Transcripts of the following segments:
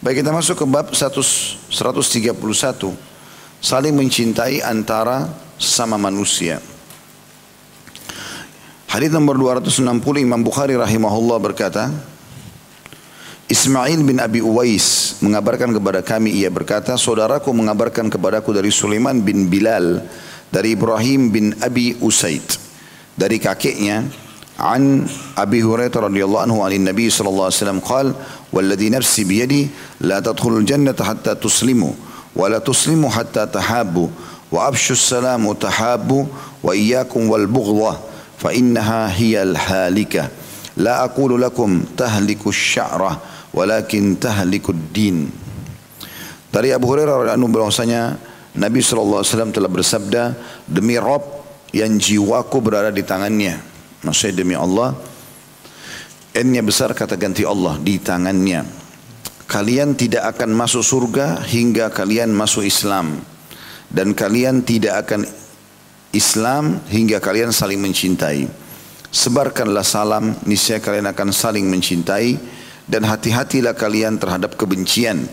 Baik kita masuk ke bab 131. Saling mencintai antara sesama manusia. Hadis nomor 260 Imam Bukhari rahimahullah berkata, Ismail bin Abi Uwais mengabarkan kepada kami ia berkata, saudaraku mengabarkan kepadaku dari Sulaiman bin Bilal dari Ibrahim bin Abi Usaid dari kakeknya عن أبي هريرة رضي الله عنه عن النبي صلى الله عليه وسلم قال والذي نفسي بيدي لا تدخلوا الجنة حتى تسلموا ولا تسلموا حتى تحابوا وأبشوا السلام وتحابوا وإياكم والبغضة فإنها هي الهالكة لا أقول لكم تهلك الشعرة ولكن تهلك الدين Dari Abu Hurairah radhiyallahu bahwasanya Nabi SAW telah bersabda demi Rob yang jiwaku berada di tangannya Maksudnya demi Allah. N-nya besar kata ganti Allah di tangannya. Kalian tidak akan masuk surga hingga kalian masuk Islam. Dan kalian tidak akan Islam hingga kalian saling mencintai. Sebarkanlah salam niscaya kalian akan saling mencintai. Dan hati-hatilah kalian terhadap kebencian.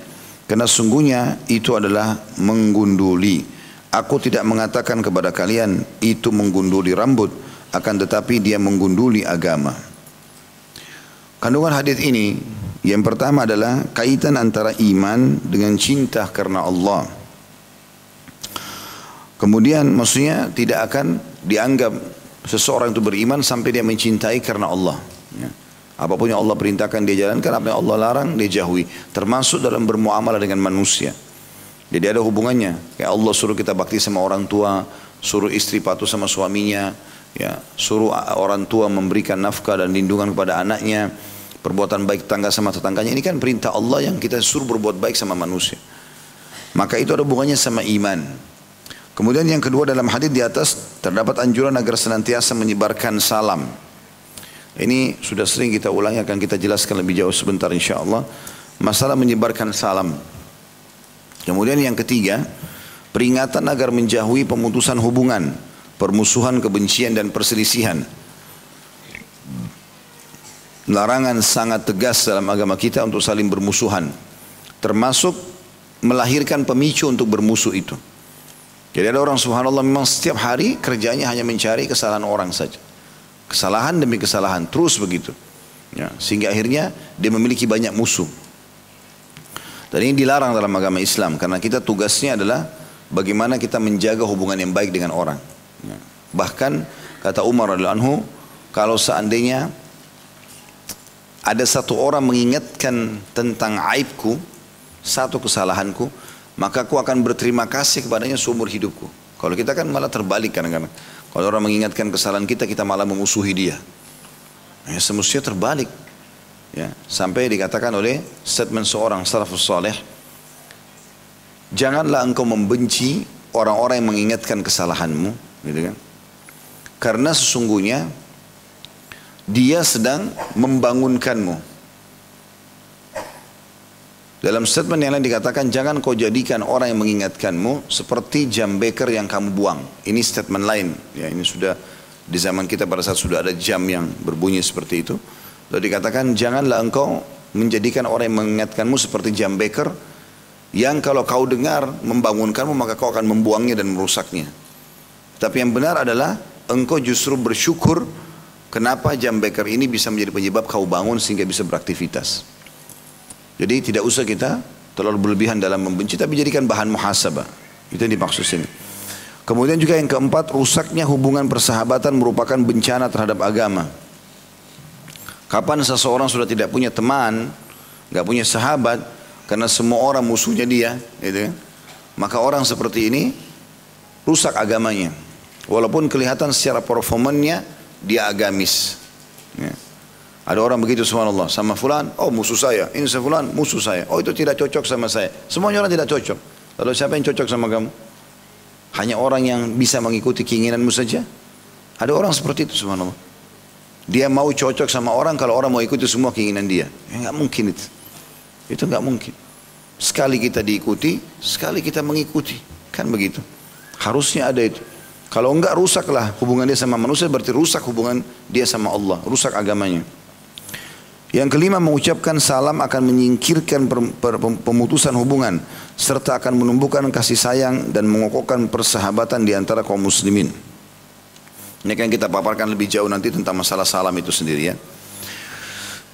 Karena sungguhnya itu adalah menggunduli. Aku tidak mengatakan kepada kalian itu menggunduli rambut akan tetapi dia menggunduli agama. Kandungan hadis ini yang pertama adalah kaitan antara iman dengan cinta karena Allah. Kemudian maksudnya tidak akan dianggap seseorang itu beriman sampai dia mencintai karena Allah. Ya. Apa pun yang Allah perintahkan dia jalankan, apa yang Allah larang dia jauhi. Termasuk dalam bermuamalah dengan manusia. Jadi ada hubungannya. Kayak Allah suruh kita bakti sama orang tua, suruh istri patuh sama suaminya, ya suruh orang tua memberikan nafkah dan lindungan kepada anaknya perbuatan baik tetangga sama tetangganya. Ini kan perintah Allah yang kita suruh berbuat baik sama manusia. Maka itu ada hubungannya sama iman. Kemudian yang kedua dalam hadis di atas terdapat anjuran agar senantiasa menyebarkan salam. Ini sudah sering kita ulangi akan kita jelaskan lebih jauh sebentar insya Allah masalah menyebarkan salam. Kemudian yang ketiga peringatan agar menjauhi pemutusan hubungan permusuhan, kebencian dan perselisihan. Larangan sangat tegas dalam agama kita untuk saling bermusuhan. Termasuk melahirkan pemicu untuk bermusuh itu. Jadi ada orang subhanallah memang setiap hari kerjanya hanya mencari kesalahan orang saja. Kesalahan demi kesalahan terus begitu. Ya, sehingga akhirnya dia memiliki banyak musuh. Dan ini dilarang dalam agama Islam karena kita tugasnya adalah bagaimana kita menjaga hubungan yang baik dengan orang. Bahkan kata Umar radhiyallahu anhu, kalau seandainya ada satu orang mengingatkan tentang aibku, satu kesalahanku, maka aku akan berterima kasih kepadanya seumur hidupku. Kalau kita kan malah terbalik kadang-kadang. Kalau orang mengingatkan kesalahan kita, kita malah memusuhi dia. Ya, semestinya terbalik. Ya, sampai dikatakan oleh statement seorang salafus saleh, janganlah engkau membenci orang-orang yang mengingatkan kesalahanmu, gitu kan? Karena sesungguhnya dia sedang membangunkanmu. Dalam statement yang lain dikatakan jangan kau jadikan orang yang mengingatkanmu seperti jam beker yang kamu buang. Ini statement lain. Ya, ini sudah di zaman kita pada saat sudah ada jam yang berbunyi seperti itu. Lalu dikatakan janganlah engkau menjadikan orang yang mengingatkanmu seperti jam beker yang kalau kau dengar membangunkanmu maka kau akan membuangnya dan merusaknya. Tapi yang benar adalah engkau justru bersyukur kenapa jam beker ini bisa menjadi penyebab kau bangun sehingga bisa beraktivitas. Jadi tidak usah kita terlalu berlebihan dalam membenci tapi jadikan bahan muhasabah. Itu yang dimaksud sini. Kemudian juga yang keempat, rusaknya hubungan persahabatan merupakan bencana terhadap agama. Kapan seseorang sudah tidak punya teman, nggak punya sahabat, karena semua orang musuhnya dia, gitu, ya. maka orang seperti ini rusak agamanya. Walaupun kelihatan secara performannya dia agamis. Ya. Ada orang begitu subhanallah sama fulan, oh musuh saya, ini saya fulan, musuh saya. Oh itu tidak cocok sama saya. Semuanya orang tidak cocok. Lalu siapa yang cocok sama kamu? Hanya orang yang bisa mengikuti keinginanmu saja. Ada orang seperti itu subhanallah. Dia mau cocok sama orang kalau orang mau ikuti semua keinginan dia. Ya, gak mungkin itu. Itu nggak mungkin. Sekali kita diikuti, sekali kita mengikuti. Kan begitu. Harusnya ada itu. Kalau enggak rusaklah hubungan dia sama manusia berarti rusak hubungan dia sama Allah, rusak agamanya. Yang kelima mengucapkan salam akan menyingkirkan pemutusan hubungan serta akan menumbuhkan kasih sayang dan mengokohkan persahabatan di antara kaum muslimin. Ini kan kita paparkan lebih jauh nanti tentang masalah salam itu sendiri ya.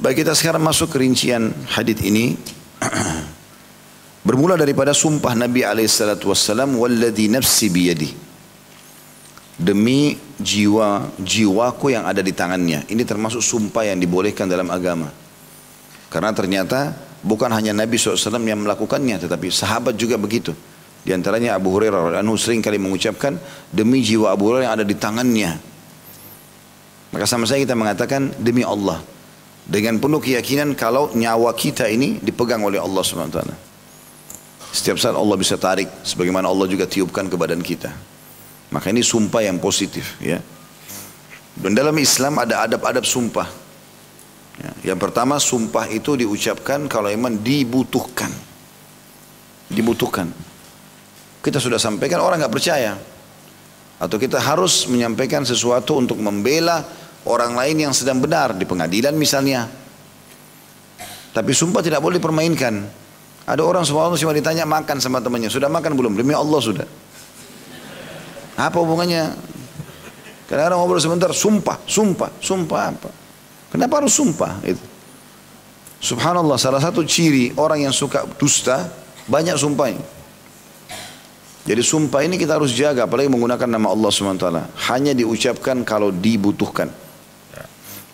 Baik kita sekarang masuk ke rincian hadith ini. Bermula daripada sumpah Nabi alaihissalatu wassalam walladhi nafsi biyadi. Demi jiwa jiwaku yang ada di tangannya. Ini termasuk sumpah yang dibolehkan dalam agama. Karena ternyata bukan hanya Nabi SAW yang melakukannya, tetapi sahabat juga begitu. Di antaranya Abu Hurairah anhu sering kali mengucapkan demi jiwa Abu Hurairah yang ada di tangannya. Maka sama saya kita mengatakan demi Allah dengan penuh keyakinan kalau nyawa kita ini dipegang oleh Allah SWT. Setiap saat Allah bisa tarik sebagaimana Allah juga tiupkan ke badan kita. Maka ini sumpah yang positif ya. Dan dalam Islam ada adab-adab sumpah. Ya, yang pertama sumpah itu diucapkan kalau memang dibutuhkan. Dibutuhkan. Kita sudah sampaikan orang nggak percaya. Atau kita harus menyampaikan sesuatu untuk membela orang lain yang sedang benar di pengadilan misalnya. Tapi sumpah tidak boleh dipermainkan. Ada orang subhanallah cuma ditanya makan sama temannya. Sudah makan belum? Demi Allah sudah. Apa hubungannya? Kadang-kadang ngobrol sebentar, sumpah, sumpah, sumpah apa? Kenapa harus sumpah? Itu. Subhanallah, salah satu ciri orang yang suka dusta, banyak sumpahnya. Jadi sumpah ini kita harus jaga, apalagi menggunakan nama Allah SWT. Hanya diucapkan kalau dibutuhkan.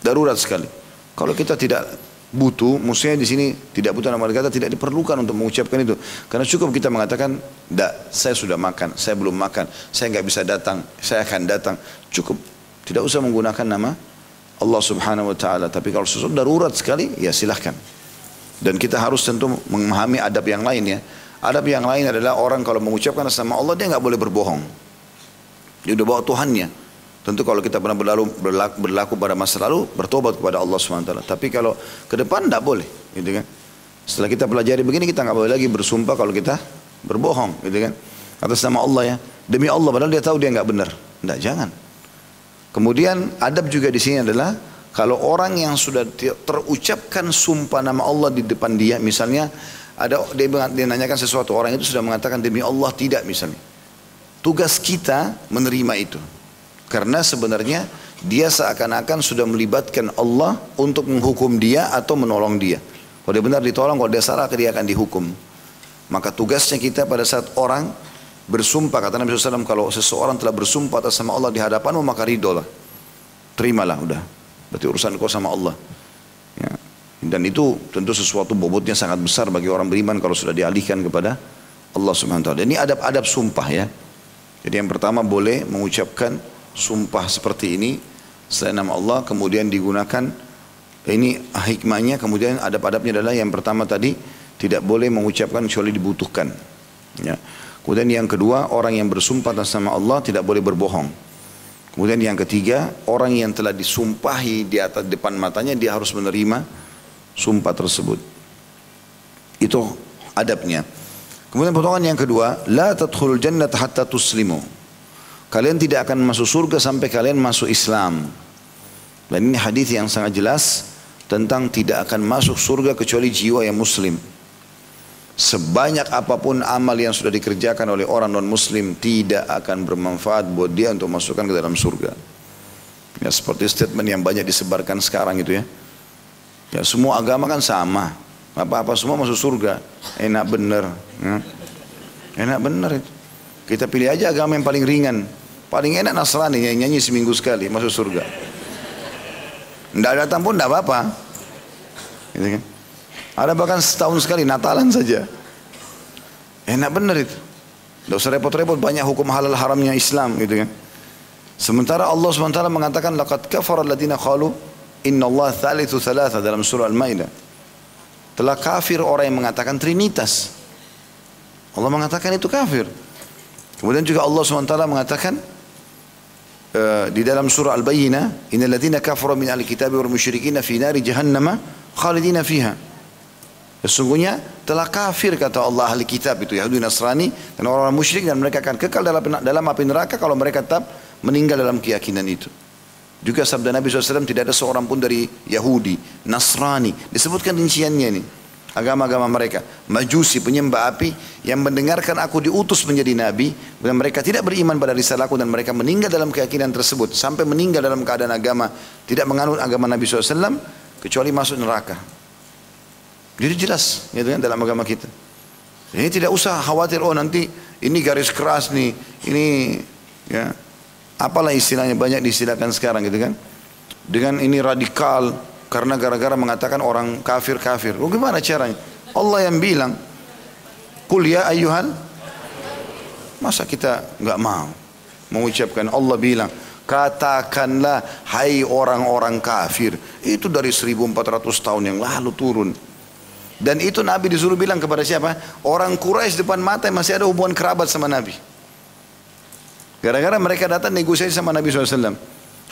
Darurat sekali. Kalau kita tidak butuh, maksudnya di sini tidak butuh nama kata tidak diperlukan untuk mengucapkan itu. Karena cukup kita mengatakan, tidak, saya sudah makan, saya belum makan, saya nggak bisa datang, saya akan datang. Cukup. Tidak usah menggunakan nama Allah Subhanahu Wa Taala. Tapi kalau sesuatu darurat sekali, ya silahkan. Dan kita harus tentu memahami adab yang lain ya. Adab yang lain adalah orang kalau mengucapkan nama Allah dia nggak boleh berbohong. Dia udah bawa Tuhannya. Tentu kalau kita pernah berlalu, berlaku, berlaku pada masa lalu, bertobat kepada Allah SWT. Tapi kalau ke depan tidak boleh. Gitu kan. Setelah kita pelajari begini, kita nggak boleh lagi bersumpah kalau kita berbohong. Gitu kan. Atas nama Allah ya. Demi Allah, padahal dia tahu dia nggak benar. Tidak, jangan. Kemudian adab juga di sini adalah kalau orang yang sudah terucapkan sumpah nama Allah di depan dia, misalnya ada dia, dia nanyakan sesuatu orang itu sudah mengatakan demi Allah tidak misalnya. Tugas kita menerima itu. Karena sebenarnya dia seakan-akan sudah melibatkan Allah untuk menghukum dia atau menolong dia. Kalau dia benar ditolong, kalau dia salah dia akan dihukum. Maka tugasnya kita pada saat orang bersumpah, kata Nabi SAW, kalau seseorang telah bersumpah atas sama Allah di hadapanmu, maka ridho lah. Terimalah udah. Berarti urusan kau sama Allah. Ya. Dan itu tentu sesuatu bobotnya sangat besar bagi orang beriman kalau sudah dialihkan kepada Allah Subhanahu wa taala. Ini adab-adab sumpah ya. Jadi yang pertama boleh mengucapkan sumpah seperti ini selain nama Allah kemudian digunakan ini hikmahnya kemudian adab-adabnya adalah yang pertama tadi tidak boleh mengucapkan kecuali dibutuhkan. Ya. kemudian yang kedua orang yang bersumpah atas nama Allah tidak boleh berbohong. Kemudian yang ketiga orang yang telah disumpahi di atas depan matanya dia harus menerima sumpah tersebut. Itu adabnya. Kemudian potongan yang kedua la tadkhulul jannata hatta tuslimu Kalian tidak akan masuk surga sampai kalian masuk Islam. Dan ini hadis yang sangat jelas tentang tidak akan masuk surga kecuali jiwa yang muslim. Sebanyak apa pun amal yang sudah dikerjakan oleh orang non muslim tidak akan bermanfaat buat dia untuk masukkan ke dalam surga. Ya seperti statement yang banyak disebarkan sekarang itu ya. Ya semua agama kan sama. Apa-apa semua masuk surga. Enak bener. Ya. Enak bener itu. Kita pilih aja agama yang paling ringan. Paling enak Nasrani yang nyanyi seminggu sekali masuk surga. Tidak datang pun tidak apa-apa. Gitu kan? Ada bahkan setahun sekali Natalan saja. Enak benar itu. Tidak usah repot-repot banyak hukum halal haramnya Islam gitu kan. Sementara Allah SWT mengatakan laqad kafara alladziina qalu inna Allah thalithu thalatha dalam surah Al-Maidah. Telah kafir orang yang mengatakan trinitas. Allah mengatakan itu kafir. Kemudian juga Allah SWT mengatakan di dalam surah Al-Bayyinah innal ladzina kafaru min ahli kitab wal musyrikin fi nari jahannam khalidina fiha Sesungguhnya telah kafir kata Allah ahli kitab itu Yahudi Nasrani dan orang-orang musyrik dan mereka akan kekal dalam dalam api neraka kalau mereka tetap meninggal dalam keyakinan itu. Juga sabda Nabi SAW tidak ada seorang pun dari Yahudi, Nasrani. Disebutkan rinciannya ini. Agama-agama mereka. Majusi, penyembah api yang mendengarkan aku diutus menjadi Nabi. Dan mereka tidak beriman pada risalahku dan mereka meninggal dalam keyakinan tersebut. Sampai meninggal dalam keadaan agama. Tidak menganut agama Nabi SAW. Kecuali masuk neraka. Jadi jelas gitu kan, dalam agama kita. Ini tidak usah khawatir, oh nanti ini garis keras nih. Ini ya apalah istilahnya banyak diistilahkan sekarang gitu kan dengan ini radikal karena gara-gara mengatakan orang kafir kafir. Oh, gimana caranya? Allah yang bilang kul ya masa kita nggak mau mengucapkan Allah bilang katakanlah hai orang-orang kafir. Itu dari 1400 tahun yang lalu turun. Dan itu Nabi disuruh bilang kepada siapa? Orang Quraisy depan mata masih ada hubungan kerabat sama Nabi. Gara-gara mereka datang negosiasi sama Nabi SAW.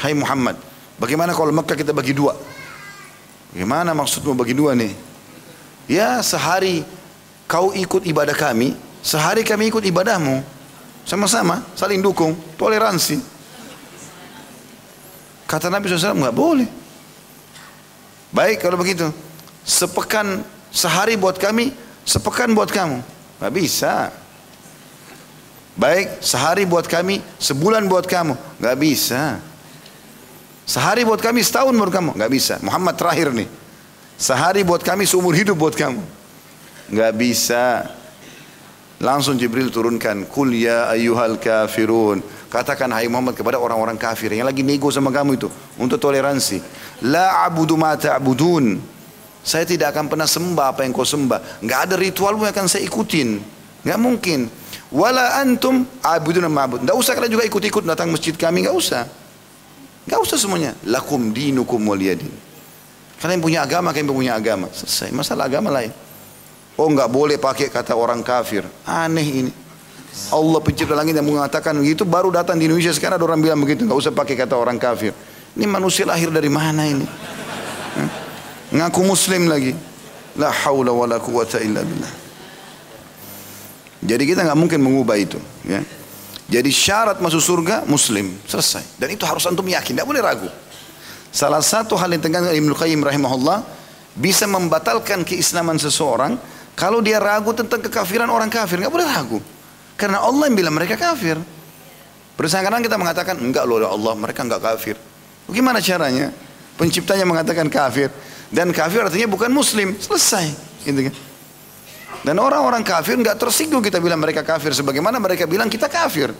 Hai Muhammad, bagaimana kalau Mekah kita bagi dua? Bagaimana maksudmu bagi dua nih? Ya sehari kau ikut ibadah kami, sehari kami ikut ibadahmu. Sama-sama, saling dukung, toleransi. Kata Nabi SAW, nggak boleh. Baik kalau begitu. Sepekan, sehari buat kami, sepekan buat kamu. Nggak bisa. Baik, sehari buat kami, sebulan buat kamu. Gak bisa. Sehari buat kami, setahun buat kamu. Gak bisa. Muhammad terakhir nih. Sehari buat kami, seumur hidup buat kamu. Gak bisa. Langsung Jibril turunkan. Kul ya kafirun. Katakan hai Muhammad kepada orang-orang kafir yang lagi nego sama kamu itu. Untuk toleransi. La abudu ma ta'budun. Saya tidak akan pernah sembah apa yang kau sembah. Gak ada ritualmu yang akan saya ikutin. Gak mungkin. Wala antum abudun ma'bud. Tidak usah kalian juga ikut-ikut datang masjid kami, enggak usah. Enggak usah semuanya. Lakum dinukum waliyadin. Kalian punya agama, kalian punya agama. Selesai. Masalah agama lain. Oh enggak boleh pakai kata orang kafir. Aneh ini. Allah pencipta langit yang mengatakan begitu baru datang di Indonesia sekarang ada orang bilang begitu enggak usah pakai kata orang kafir. Ini manusia lahir dari mana ini? Ngaku muslim lagi. La haula wala quwata illa billah. Jadi kita nggak mungkin mengubah itu. Ya. Jadi syarat masuk surga muslim selesai. Dan itu harus antum yakin, tidak boleh ragu. Salah satu hal yang tegang Ibnu Qayyim rahimahullah bisa membatalkan keislaman seseorang kalau dia ragu tentang kekafiran orang kafir, nggak boleh ragu. Karena Allah yang bilang mereka kafir. Bersangkaan kita mengatakan enggak loh ya Allah mereka enggak kafir. Bagaimana caranya? Penciptanya mengatakan kafir dan kafir artinya bukan muslim. Selesai, gitu kan? Dan orang-orang kafir nggak tersinggung kita bilang mereka kafir sebagaimana mereka bilang kita kafir.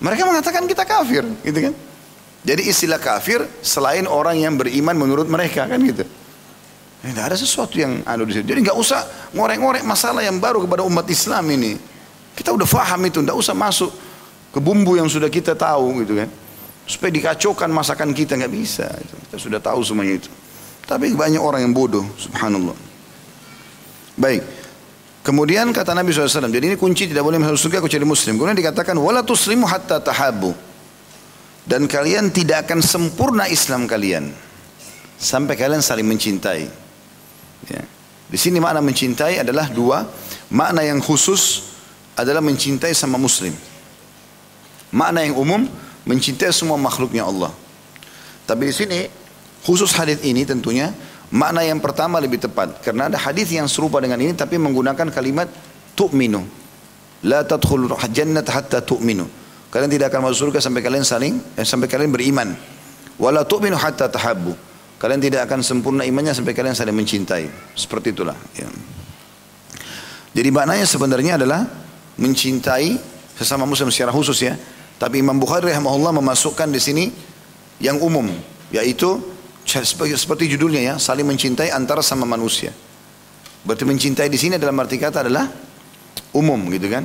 Mereka mengatakan kita kafir, gitu kan? Jadi istilah kafir selain orang yang beriman menurut mereka kan gitu. Tidak ada sesuatu yang anu di situ. Jadi nggak usah ngorek-ngorek masalah yang baru kepada umat Islam ini. Kita udah faham itu, nggak usah masuk ke bumbu yang sudah kita tahu gitu kan. Supaya dikacaukan masakan kita nggak bisa. Kita sudah tahu semuanya itu. Tapi banyak orang yang bodoh, subhanallah. Baik. Kemudian kata Nabi SAW, jadi ini kunci tidak boleh masuk surga kecuali muslim. Kemudian dikatakan, wala tuslimu hatta tahabu. Dan kalian tidak akan sempurna Islam kalian. Sampai kalian saling mencintai. Ya. Di sini makna mencintai adalah dua. Makna yang khusus adalah mencintai sama muslim. Makna yang umum, mencintai semua makhluknya Allah. Tapi di sini, khusus hadis ini tentunya, Makna yang pertama lebih tepat karena ada hadis yang serupa dengan ini tapi menggunakan kalimat tu'minu. La tadkhul jannah hatta tu'minu. Kalian tidak akan masuk surga sampai kalian saling eh, sampai kalian beriman. Wala tu'minu hatta tahabbu. Kalian tidak akan sempurna imannya sampai kalian saling mencintai. Seperti itulah. Ya. Jadi maknanya sebenarnya adalah mencintai sesama muslim secara khusus ya. Tapi Imam Bukhari rahimahullah memasukkan di sini yang umum yaitu seperti judulnya ya, saling mencintai antara sama manusia. Berarti mencintai di sini dalam arti kata adalah umum gitu kan.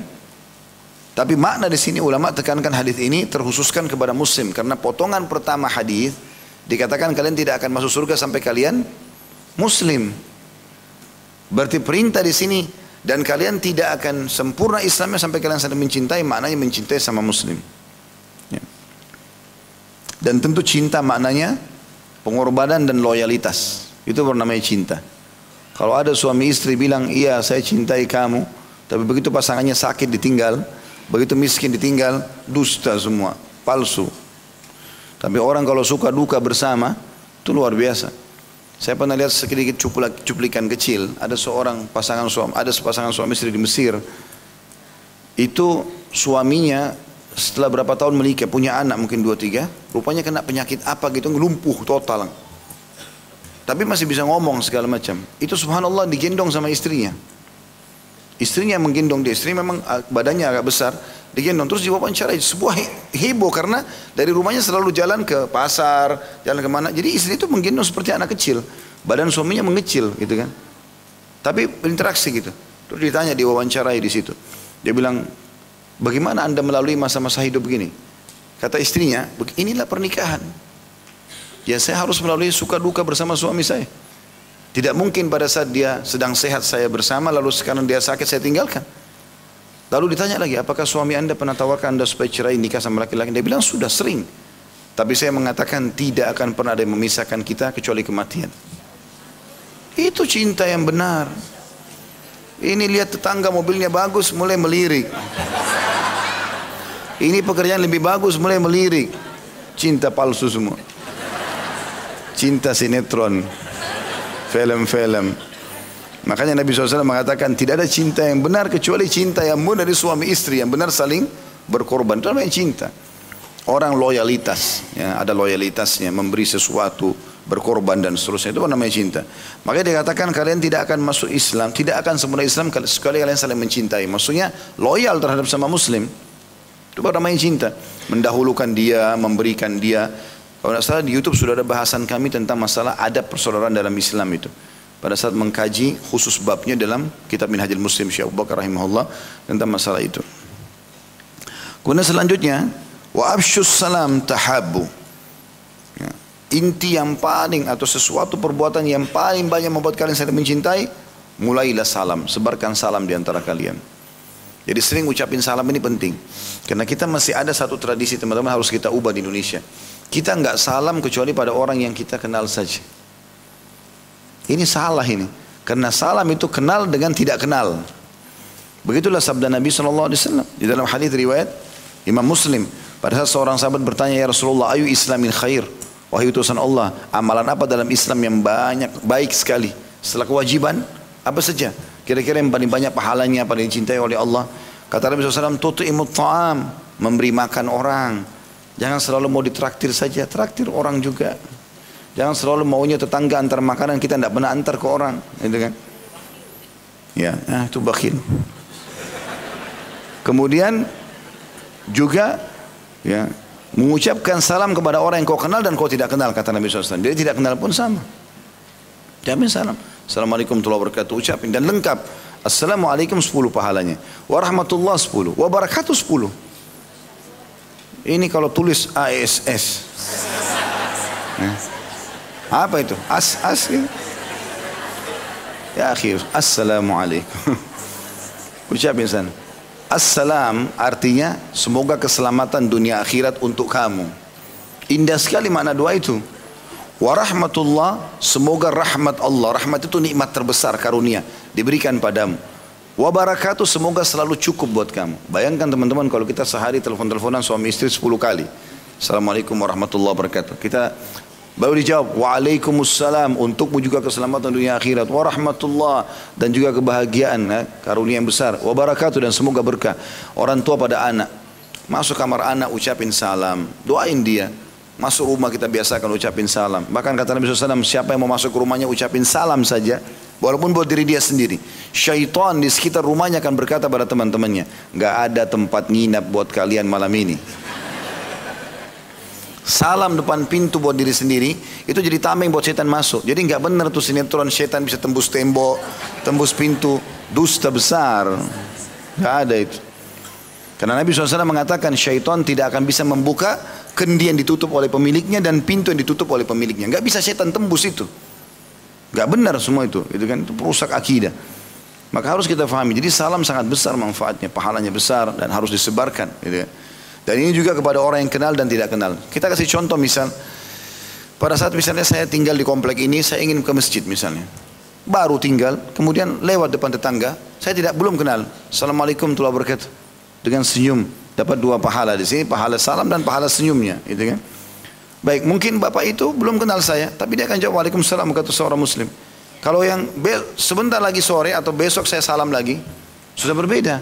Tapi makna di sini ulama tekankan hadis ini terkhususkan kepada muslim karena potongan pertama hadis dikatakan kalian tidak akan masuk surga sampai kalian muslim. Berarti perintah di sini dan kalian tidak akan sempurna Islamnya sampai kalian saling mencintai maknanya mencintai sama muslim. Ya. Dan tentu cinta maknanya pengorbanan dan loyalitas. Itu bernamanya cinta. Kalau ada suami istri bilang, iya saya cintai kamu, tapi begitu pasangannya sakit ditinggal, begitu miskin ditinggal, dusta semua, palsu. Tapi orang kalau suka duka bersama, itu luar biasa. Saya pernah lihat sedikit cuplikan kecil, ada seorang pasangan suami, ada sepasangan suami istri di Mesir. Itu suaminya setelah berapa tahun menikah punya anak mungkin dua tiga, rupanya kena penyakit apa gitu, lumpuh total. Tapi masih bisa ngomong segala macam. Itu subhanallah digendong sama istrinya. Istrinya menggendong dia, istri memang ah, badannya agak besar, digendong terus diwawancara sebuah heboh karena dari rumahnya selalu jalan ke pasar, jalan ke mana. Jadi istri itu menggendong seperti anak kecil, badan suaminya mengecil gitu kan. Tapi berinteraksi gitu. Terus ditanya diwawancarai di situ. Dia bilang, bagaimana anda melalui masa-masa hidup begini? Kata istrinya, inilah pernikahan. Ya saya harus melalui suka duka bersama suami saya. Tidak mungkin pada saat dia sedang sehat saya bersama lalu sekarang dia sakit saya tinggalkan. Lalu ditanya lagi, apakah suami anda pernah tawarkan anda supaya cerai nikah sama laki-laki? Dia bilang sudah sering. Tapi saya mengatakan tidak akan pernah ada yang memisahkan kita kecuali kematian. Itu cinta yang benar. Ini lihat tetangga mobilnya bagus mulai melirik. Ini pekerjaan lebih bagus mulai melirik. Cinta palsu semua. Cinta sinetron film-film. Makanya Nabi SAW mengatakan tidak ada cinta yang benar kecuali cinta yang murni dari suami istri yang benar saling berkorban. Itu namanya cinta. Orang loyalitas, ya, ada loyalitasnya, memberi sesuatu, berkorban dan seterusnya. Itu namanya cinta. Makanya dikatakan kalian tidak akan masuk Islam, tidak akan sempurna Islam sekali kalian saling mencintai. Maksudnya loyal terhadap sama Muslim. Itu baru namanya cinta. Mendahulukan dia, memberikan dia. Kalau tidak salah di YouTube sudah ada bahasan kami tentang masalah adab persaudaraan dalam Islam itu. Pada saat mengkaji khusus babnya dalam kitab Minhajul Muslim Syekh Abu Bakar rahimahullah tentang masalah itu. Kemudian selanjutnya wa absyus salam tahabbu. Inti yang paling atau sesuatu perbuatan yang paling banyak membuat kalian saling mencintai, mulailah salam, sebarkan salam di antara kalian. Jadi sering ucapin salam ini penting. Karena kita masih ada satu tradisi teman-teman harus kita ubah di Indonesia. Kita nggak salam kecuali pada orang yang kita kenal saja. Ini salah ini. Karena salam itu kenal dengan tidak kenal. Begitulah sabda Nabi SAW di dalam hadis riwayat Imam Muslim. Pada saat seorang sahabat bertanya ya Rasulullah, ayu Islamin khair? Wahai utusan Allah, amalan apa dalam Islam yang banyak baik sekali? Setelah kewajiban, apa saja? Kira-kira yang paling banyak pahalanya, paling dicintai oleh Allah. Kata Nabi SAW, tutu'imut ta'am, memberi makan orang, Jangan selalu mau ditraktir saja, traktir orang juga. Jangan selalu maunya tetangga antar makanan kita tidak pernah antar ke orang, gitu kan? Ya, nah, itu bakhil. Kemudian juga ya mengucapkan salam kepada orang yang kau kenal dan kau tidak kenal kata Nabi SAW. Dia tidak kenal pun sama. Jamin salam. Assalamualaikum warahmatullahi wabarakatuh. Ucapin dan lengkap. Assalamualaikum 10 pahalanya. Warahmatullah 10. Wabarakatuh 10. Ini kalau tulis ASS. Nah. Apa itu? As as gitu. Ya akhir. Assalamualaikum. Ucapin sana. Assalam artinya semoga keselamatan dunia akhirat untuk kamu. Indah sekali makna doa itu. Warahmatullah, semoga rahmat Allah. Rahmat itu nikmat terbesar karunia diberikan padamu. Wabarakatuh semoga selalu cukup buat kamu. Bayangkan teman-teman kalau kita sehari telepon-teleponan suami istri 10 kali. Assalamualaikum warahmatullahi wabarakatuh. Kita baru dijawab Waalaikumsalam untukmu juga keselamatan dunia akhirat. Warahmatullah. Dan juga kebahagiaan ya, karunia yang besar. Wabarakatuh dan semoga berkah. Orang tua pada anak. Masuk kamar anak ucapin salam. Doain dia. Masuk rumah kita biasakan ucapin salam. Bahkan kata Nabi SAW siapa yang mau masuk ke rumahnya ucapin salam saja. Walaupun buat diri dia sendiri. Syaitan di sekitar rumahnya akan berkata pada teman-temannya. Gak ada tempat nginap buat kalian malam ini. Salam depan pintu buat diri sendiri. Itu jadi tameng buat setan masuk. Jadi nggak benar tuh sinetron setan bisa tembus tembok. Tembus pintu. Dusta besar. Gak ada itu. Karena Nabi SAW mengatakan syaitan tidak akan bisa membuka kendi yang ditutup oleh pemiliknya dan pintu yang ditutup oleh pemiliknya. Gak bisa setan tembus itu. Gak benar semua itu, itu kan itu perusak akidah. Maka harus kita fahami. Jadi salam sangat besar manfaatnya, pahalanya besar dan harus disebarkan. Gitu kan. Dan ini juga kepada orang yang kenal dan tidak kenal. Kita kasih contoh misal, pada saat misalnya saya tinggal di komplek ini, saya ingin ke masjid misalnya. Baru tinggal, kemudian lewat depan tetangga, saya tidak belum kenal. Assalamualaikum warahmatullahi wabarakatuh. Dengan senyum, dapat dua pahala di sini, pahala salam dan pahala senyumnya, gitu kan. Baik, mungkin bapak itu belum kenal saya, tapi dia akan jawab Waalaikumsalam kata seorang muslim. Kalau yang sebentar lagi sore atau besok saya salam lagi, sudah berbeda.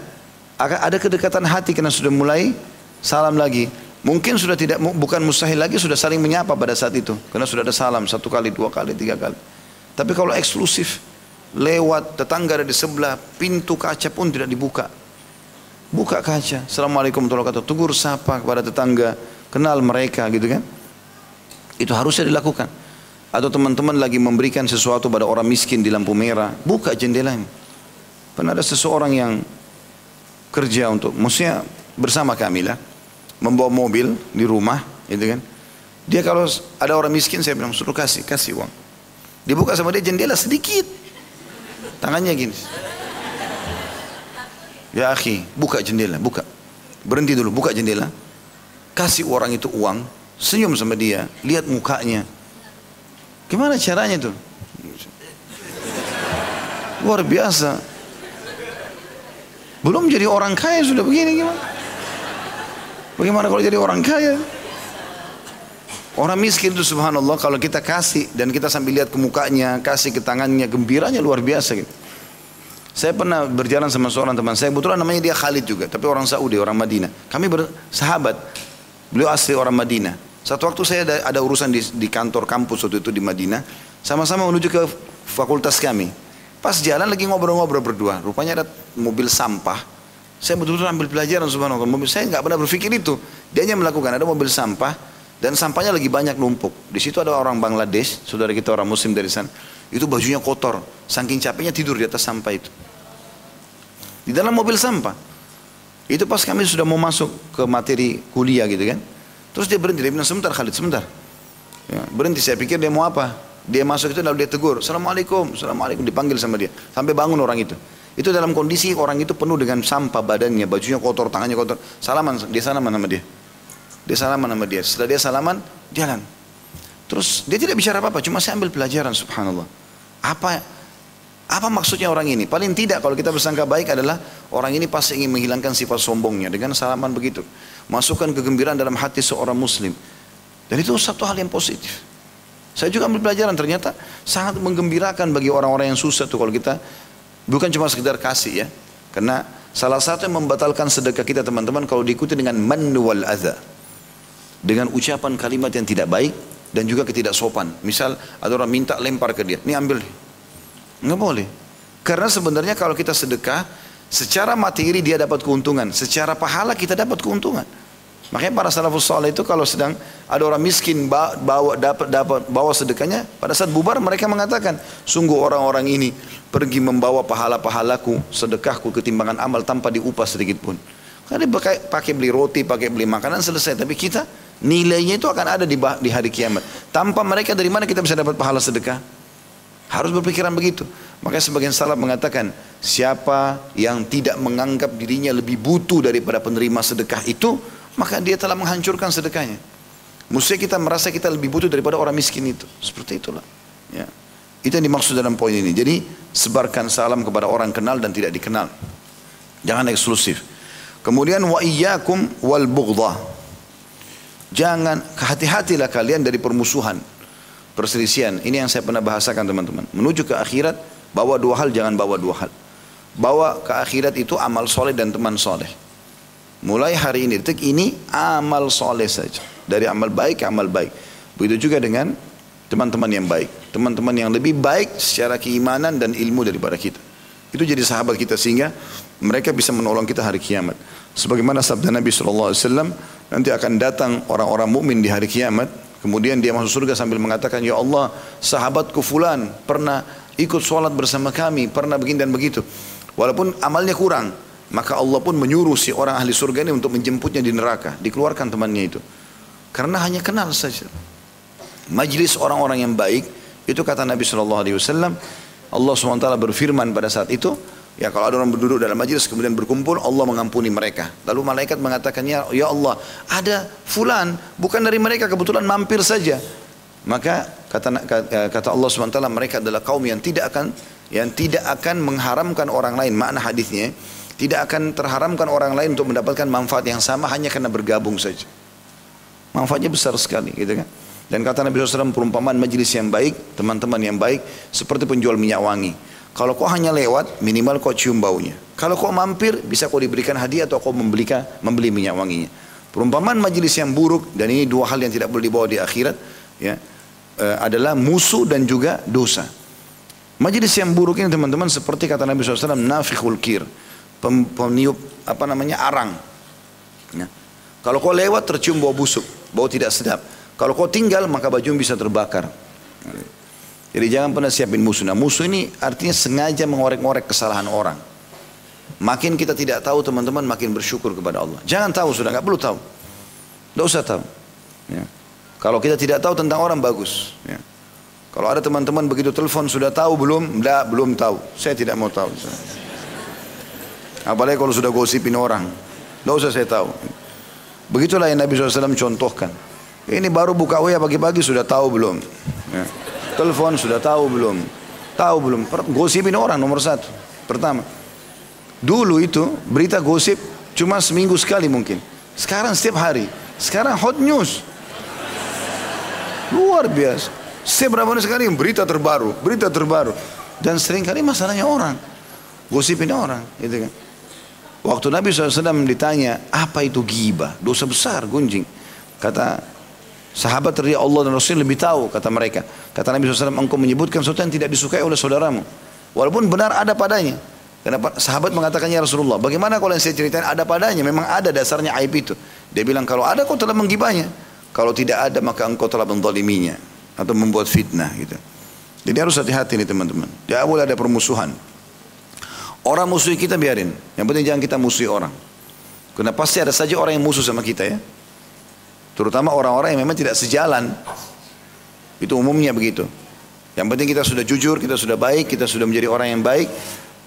Ada kedekatan hati karena sudah mulai salam lagi. Mungkin sudah tidak bukan mustahil lagi sudah saling menyapa pada saat itu karena sudah ada salam satu kali, dua kali, tiga kali. Tapi kalau eksklusif lewat tetangga dari sebelah pintu kaca pun tidak dibuka. Buka kaca. Assalamualaikum warahmatullahi wabarakatuh. Tegur sapa kepada tetangga, kenal mereka gitu kan. Itu harusnya dilakukan. Atau teman-teman lagi memberikan sesuatu pada orang miskin di lampu merah, buka jendelanya. Pernah ada seseorang yang kerja untuk, maksudnya bersama kami lah membawa mobil di rumah, gitu kan. Dia kalau ada orang miskin saya bilang suruh kasih, kasih uang. Dibuka sama dia jendela sedikit. Tangannya gini. Ya akhi, buka jendela, buka. Berhenti dulu, buka jendela. Kasih orang itu uang, senyum sama dia, lihat mukanya. Gimana caranya tuh? Luar biasa. Belum jadi orang kaya sudah begini gimana? Bagaimana kalau jadi orang kaya? Orang miskin itu subhanallah kalau kita kasih dan kita sambil lihat ke mukanya, kasih ke tangannya, gembiranya luar biasa gitu. Saya pernah berjalan sama seorang teman saya, kebetulan namanya dia Khalid juga, tapi orang Saudi, orang Madinah. Kami bersahabat, beliau asli orang Madinah. Satu waktu saya ada, ada urusan di, di kantor kampus waktu itu di Madinah, sama-sama menuju ke fakultas kami. Pas jalan lagi ngobrol-ngobrol berdua, rupanya ada mobil sampah saya betul-betul ambil pelajaran subhanallah. Mobil saya nggak pernah berpikir itu. Dia hanya melakukan ada mobil sampah dan sampahnya lagi banyak numpuk. Di situ ada orang Bangladesh, saudara kita orang Muslim dari sana. Itu bajunya kotor, saking capeknya tidur di atas sampah itu. Di dalam mobil sampah. Itu pas kami sudah mau masuk ke materi kuliah gitu kan. Terus dia berhenti, dia bilang sebentar Khalid, sebentar. Ya, berhenti, saya pikir dia mau apa. Dia masuk itu lalu dia tegur, Assalamualaikum, Assalamualaikum, dipanggil sama dia. Sampai bangun orang itu. Itu dalam kondisi orang itu penuh dengan sampah badannya, bajunya kotor, tangannya kotor. Salaman, dia salaman sama dia. Dia salaman sama dia. Setelah dia salaman, jalan. Terus dia tidak bicara apa-apa, cuma saya ambil pelajaran subhanallah. Apa apa maksudnya orang ini? Paling tidak kalau kita bersangka baik adalah orang ini pasti ingin menghilangkan sifat sombongnya dengan salaman begitu. Masukkan kegembiraan dalam hati seorang muslim. Dan itu satu hal yang positif. Saya juga ambil pelajaran ternyata sangat menggembirakan bagi orang-orang yang susah tuh kalau kita Bukan cuma sekedar kasih ya. Karena salah satu yang membatalkan sedekah kita teman-teman kalau diikuti dengan man wal adha. Dengan ucapan kalimat yang tidak baik dan juga ketidaksopan. Misal ada orang minta lempar ke dia, ini ambil. Enggak boleh. Karena sebenarnya kalau kita sedekah, secara materi dia dapat keuntungan, secara pahala kita dapat keuntungan. Makanya para salafus saleh itu kalau sedang ada orang miskin bawa dapat dapat bawa sedekahnya, pada saat bubar mereka mengatakan, sungguh orang-orang ini pergi membawa pahala-pahalaku, sedekahku ketimbangan amal tanpa diupah sedikit pun. Karena dia pakai, pakai beli roti, pakai beli makanan selesai. Tapi kita nilainya itu akan ada di, di hari kiamat. Tanpa mereka dari mana kita bisa dapat pahala sedekah? Harus berpikiran begitu. Makanya sebagian salaf mengatakan, siapa yang tidak menganggap dirinya lebih butuh daripada penerima sedekah itu, maka dia telah menghancurkan sedekahnya. Mesti kita merasa kita lebih butuh daripada orang miskin itu. Seperti itulah. Ya. Itu yang dimaksud dalam poin ini. Jadi sebarkan salam kepada orang kenal dan tidak dikenal. Jangan eksklusif. Kemudian wa iyyakum wal bughdha. Jangan hati-hatilah kalian dari permusuhan, perselisihan. Ini yang saya pernah bahasakan teman-teman. Menuju ke akhirat, bawa dua hal jangan bawa dua hal. Bawa ke akhirat itu amal soleh dan teman soleh. Mulai hari ini, detik ini amal soleh saja. Dari amal baik ke amal baik. Begitu juga dengan teman-teman yang baik. Teman-teman yang lebih baik secara keimanan dan ilmu daripada kita. Itu jadi sahabat kita sehingga mereka bisa menolong kita hari kiamat. Sebagaimana sabda Nabi SAW, nanti akan datang orang-orang mukmin di hari kiamat. Kemudian dia masuk surga sambil mengatakan, Ya Allah, sahabatku fulan pernah ikut sholat bersama kami, pernah begini dan begitu. Walaupun amalnya kurang, maka Allah pun menyuruh si orang ahli surga ini untuk menjemputnya di neraka. Dikeluarkan temannya itu. Karena hanya kenal saja. Majlis orang-orang yang baik, itu kata Nabi SAW, Allah SWT berfirman pada saat itu, Ya kalau ada orang berduduk dalam majlis kemudian berkumpul Allah mengampuni mereka. Lalu malaikat mengatakan ya, Allah ada fulan bukan dari mereka kebetulan mampir saja. Maka kata kata Allah swt mereka adalah kaum yang tidak akan yang tidak akan mengharamkan orang lain makna hadisnya tidak akan terharamkan orang lain untuk mendapatkan manfaat yang sama hanya karena bergabung saja. Manfaatnya besar sekali gitu kan. Dan kata Nabi SAW perumpamaan majelis yang baik, teman-teman yang baik, seperti penjual minyak wangi. Kalau kau hanya lewat, minimal kau cium baunya. Kalau kau mampir, bisa kau diberikan hadiah atau kau membelikan, membeli minyak wanginya. Perumpamaan majelis yang buruk, dan ini dua hal yang tidak boleh dibawa di akhirat, ya, eh, adalah musuh dan juga dosa. Majelis yang buruk ini teman-teman seperti kata Nabi SAW, nafikhul kir, peniup apa namanya arang. Ya. Kalau kau lewat tercium bau busuk, bau tidak sedap. Kalau kau tinggal maka baju bisa terbakar. Jadi jangan pernah siapin musuh. Nah musuh ini artinya sengaja mengorek-ngorek kesalahan orang. Makin kita tidak tahu teman-teman makin bersyukur kepada Allah. Jangan tahu sudah nggak perlu tahu. Tidak usah tahu. Ya. Kalau kita tidak tahu tentang orang bagus. Ya. Kalau ada teman-teman begitu telepon sudah tahu belum? Tidak, belum tahu. Saya tidak mau tahu. Apalagi kalau sudah gosipin orang. Tidak usah saya tahu. Begitulah yang Nabi SAW contohkan. Ini baru buka WA pagi-pagi sudah tahu belum? Ya. Telepon sudah tahu belum? Tahu belum? Gosipin orang nomor satu. Pertama. Dulu itu berita gosip cuma seminggu sekali mungkin. Sekarang setiap hari. Sekarang hot news. Luar biasa. Setiap berapa hari sekali berita terbaru, berita terbaru. Dan sering kali masalahnya orang. Gosipin orang. Gitu kan. Waktu Nabi SAW ditanya, apa itu gibah? Dosa besar, gunjing. Kata Sahabat dari Allah dan Rasul lebih tahu kata mereka. Kata Nabi SAW, engkau menyebutkan sesuatu yang tidak disukai oleh saudaramu. Walaupun benar ada padanya. Kenapa? Sahabat mengatakannya Rasulullah, bagaimana kalau yang saya ceritain ada padanya? Memang ada dasarnya aib itu. Dia bilang, kalau ada kau telah menggibahnya. Kalau tidak ada maka engkau telah mendoliminya. Atau membuat fitnah gitu. Jadi harus hati-hati nih teman-teman. Tidak boleh ada permusuhan. Orang musuhi kita biarin. Yang penting jangan kita musuhi orang. Karena pasti ada saja orang yang musuh sama kita ya. Terutama orang-orang yang memang tidak sejalan. Itu umumnya begitu. Yang penting kita sudah jujur, kita sudah baik, kita sudah menjadi orang yang baik,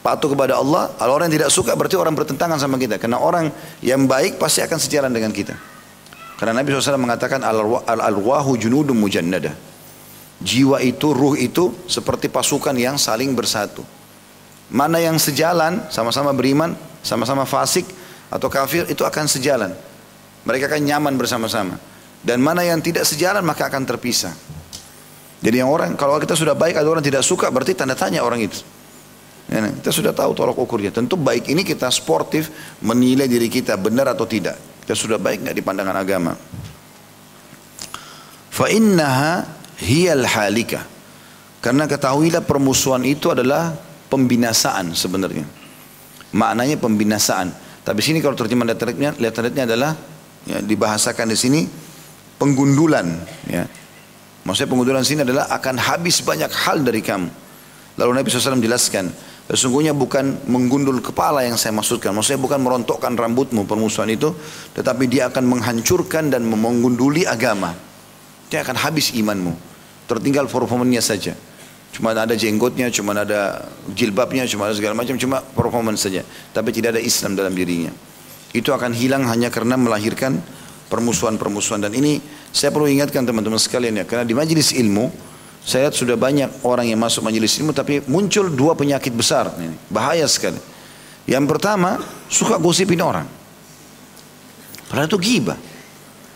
patuh kepada Allah. Kalau orang yang tidak suka berarti orang bertentangan sama kita. Karena orang yang baik pasti akan sejalan dengan kita. Karena Nabi SAW mengatakan al-arwahu junudum mujannada. Jiwa itu, ruh itu seperti pasukan yang saling bersatu. Mana yang sejalan, sama-sama beriman, sama-sama fasik atau kafir, itu akan sejalan. Mereka akan nyaman bersama-sama. Dan mana yang tidak sejalan maka akan terpisah. Jadi yang orang kalau kita sudah baik ada orang tidak suka berarti tanda tanya orang itu. Ya, nah, kita sudah tahu tolak ukurnya. Tentu baik ini kita sportif menilai diri kita benar atau tidak. Kita sudah baik nggak di pandangan agama. Fa innaha hiyal halika. Karena ketahuilah permusuhan itu adalah pembinasaan sebenarnya. Maknanya pembinasaan. Tapi sini kalau terjemahan lihat adalah ya, dibahasakan di sini penggundulan ya. Maksudnya penggundulan sini adalah akan habis banyak hal dari kamu. Lalu Nabi SAW jelaskan, sesungguhnya bukan menggundul kepala yang saya maksudkan. Maksudnya bukan merontokkan rambutmu permusuhan itu, tetapi dia akan menghancurkan dan menggunduli agama. Dia akan habis imanmu. Tertinggal performanya saja. Cuma ada jenggotnya, cuma ada jilbabnya, cuma ada segala macam, cuma performance saja. Tapi tidak ada Islam dalam dirinya. Itu akan hilang hanya karena melahirkan permusuhan-permusuhan. Dan ini saya perlu ingatkan teman-teman sekalian ya karena di majelis ilmu saya lihat sudah banyak orang yang masuk majelis ilmu tapi muncul dua penyakit besar ini. Bahaya sekali. Yang pertama suka gosipin orang. Padahal itu ghibah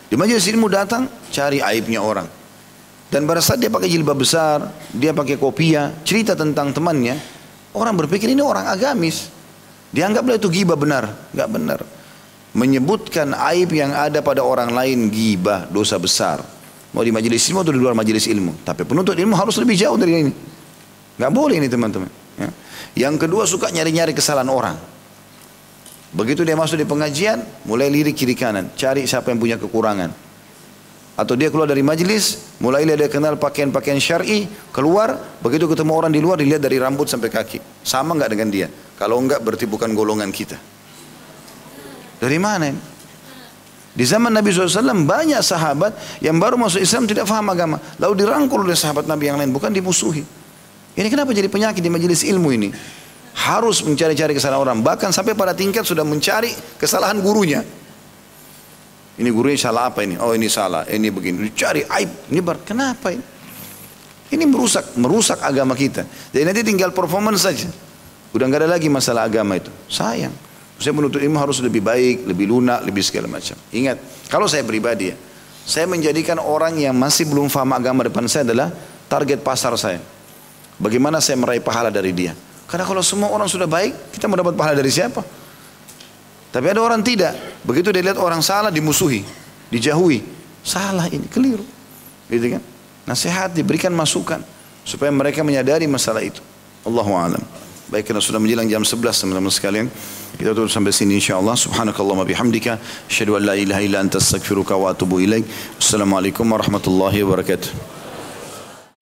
di majelis ilmu datang cari aibnya orang dan pada saat dia pakai jilbab besar dia pakai kopiah cerita tentang temannya orang berpikir ini orang agamis. Dianggaplah itu ghibah benar. Nggak benar. Menyebutkan aib yang ada pada orang lain gibah dosa besar. Mau di majelis ilmu atau di luar majelis ilmu? Tapi penuntut ilmu harus lebih jauh dari ini. Nggak boleh ini teman-teman. Ya. yang kedua suka nyari-nyari kesalahan orang. Begitu dia masuk di pengajian mulai lirik kiri kanan. Cari siapa yang punya kekurangan atau dia keluar dari majelis mulai dia kenal pakaian-pakaian syar'i keluar begitu ketemu orang di luar dilihat dari rambut sampai kaki sama nggak dengan dia kalau enggak berarti bukan golongan kita dari mana? Di zaman Nabi SAW banyak sahabat yang baru masuk Islam tidak faham agama. Lalu dirangkul oleh sahabat Nabi yang lain, bukan dimusuhi. Ini kenapa jadi penyakit di majelis ilmu ini? Harus mencari-cari kesalahan orang. Bahkan sampai pada tingkat sudah mencari kesalahan gurunya. Ini gurunya salah apa ini? Oh ini salah, ini begini. Dicari aib. Ini ber, kenapa ini? Ini merusak, merusak agama kita. Jadi nanti tinggal performance saja. Udah nggak ada lagi masalah agama itu. Sayang. Saya menuntut ilmu harus lebih baik, lebih lunak, lebih segala macam. Ingat, kalau saya pribadi ya, Saya menjadikan orang yang masih belum faham agama depan saya adalah target pasar saya. Bagaimana saya meraih pahala dari dia. Karena kalau semua orang sudah baik, kita mau dapat pahala dari siapa? Tapi ada orang tidak. Begitu dia lihat orang salah dimusuhi, dijauhi. Salah ini, keliru. Gitu kan? Nasihat diberikan masukan supaya mereka menyadari masalah itu. Allahu a'lam. Baik karena sudah menjelang jam 11 teman-teman sekalian. Kita tutup sampai sini insyaallah. Subhanakallahumma bihamdika asyhadu an la ilaha illa anta astaghfiruka wa atubu ilaik. Assalamualaikum warahmatullahi wabarakatuh.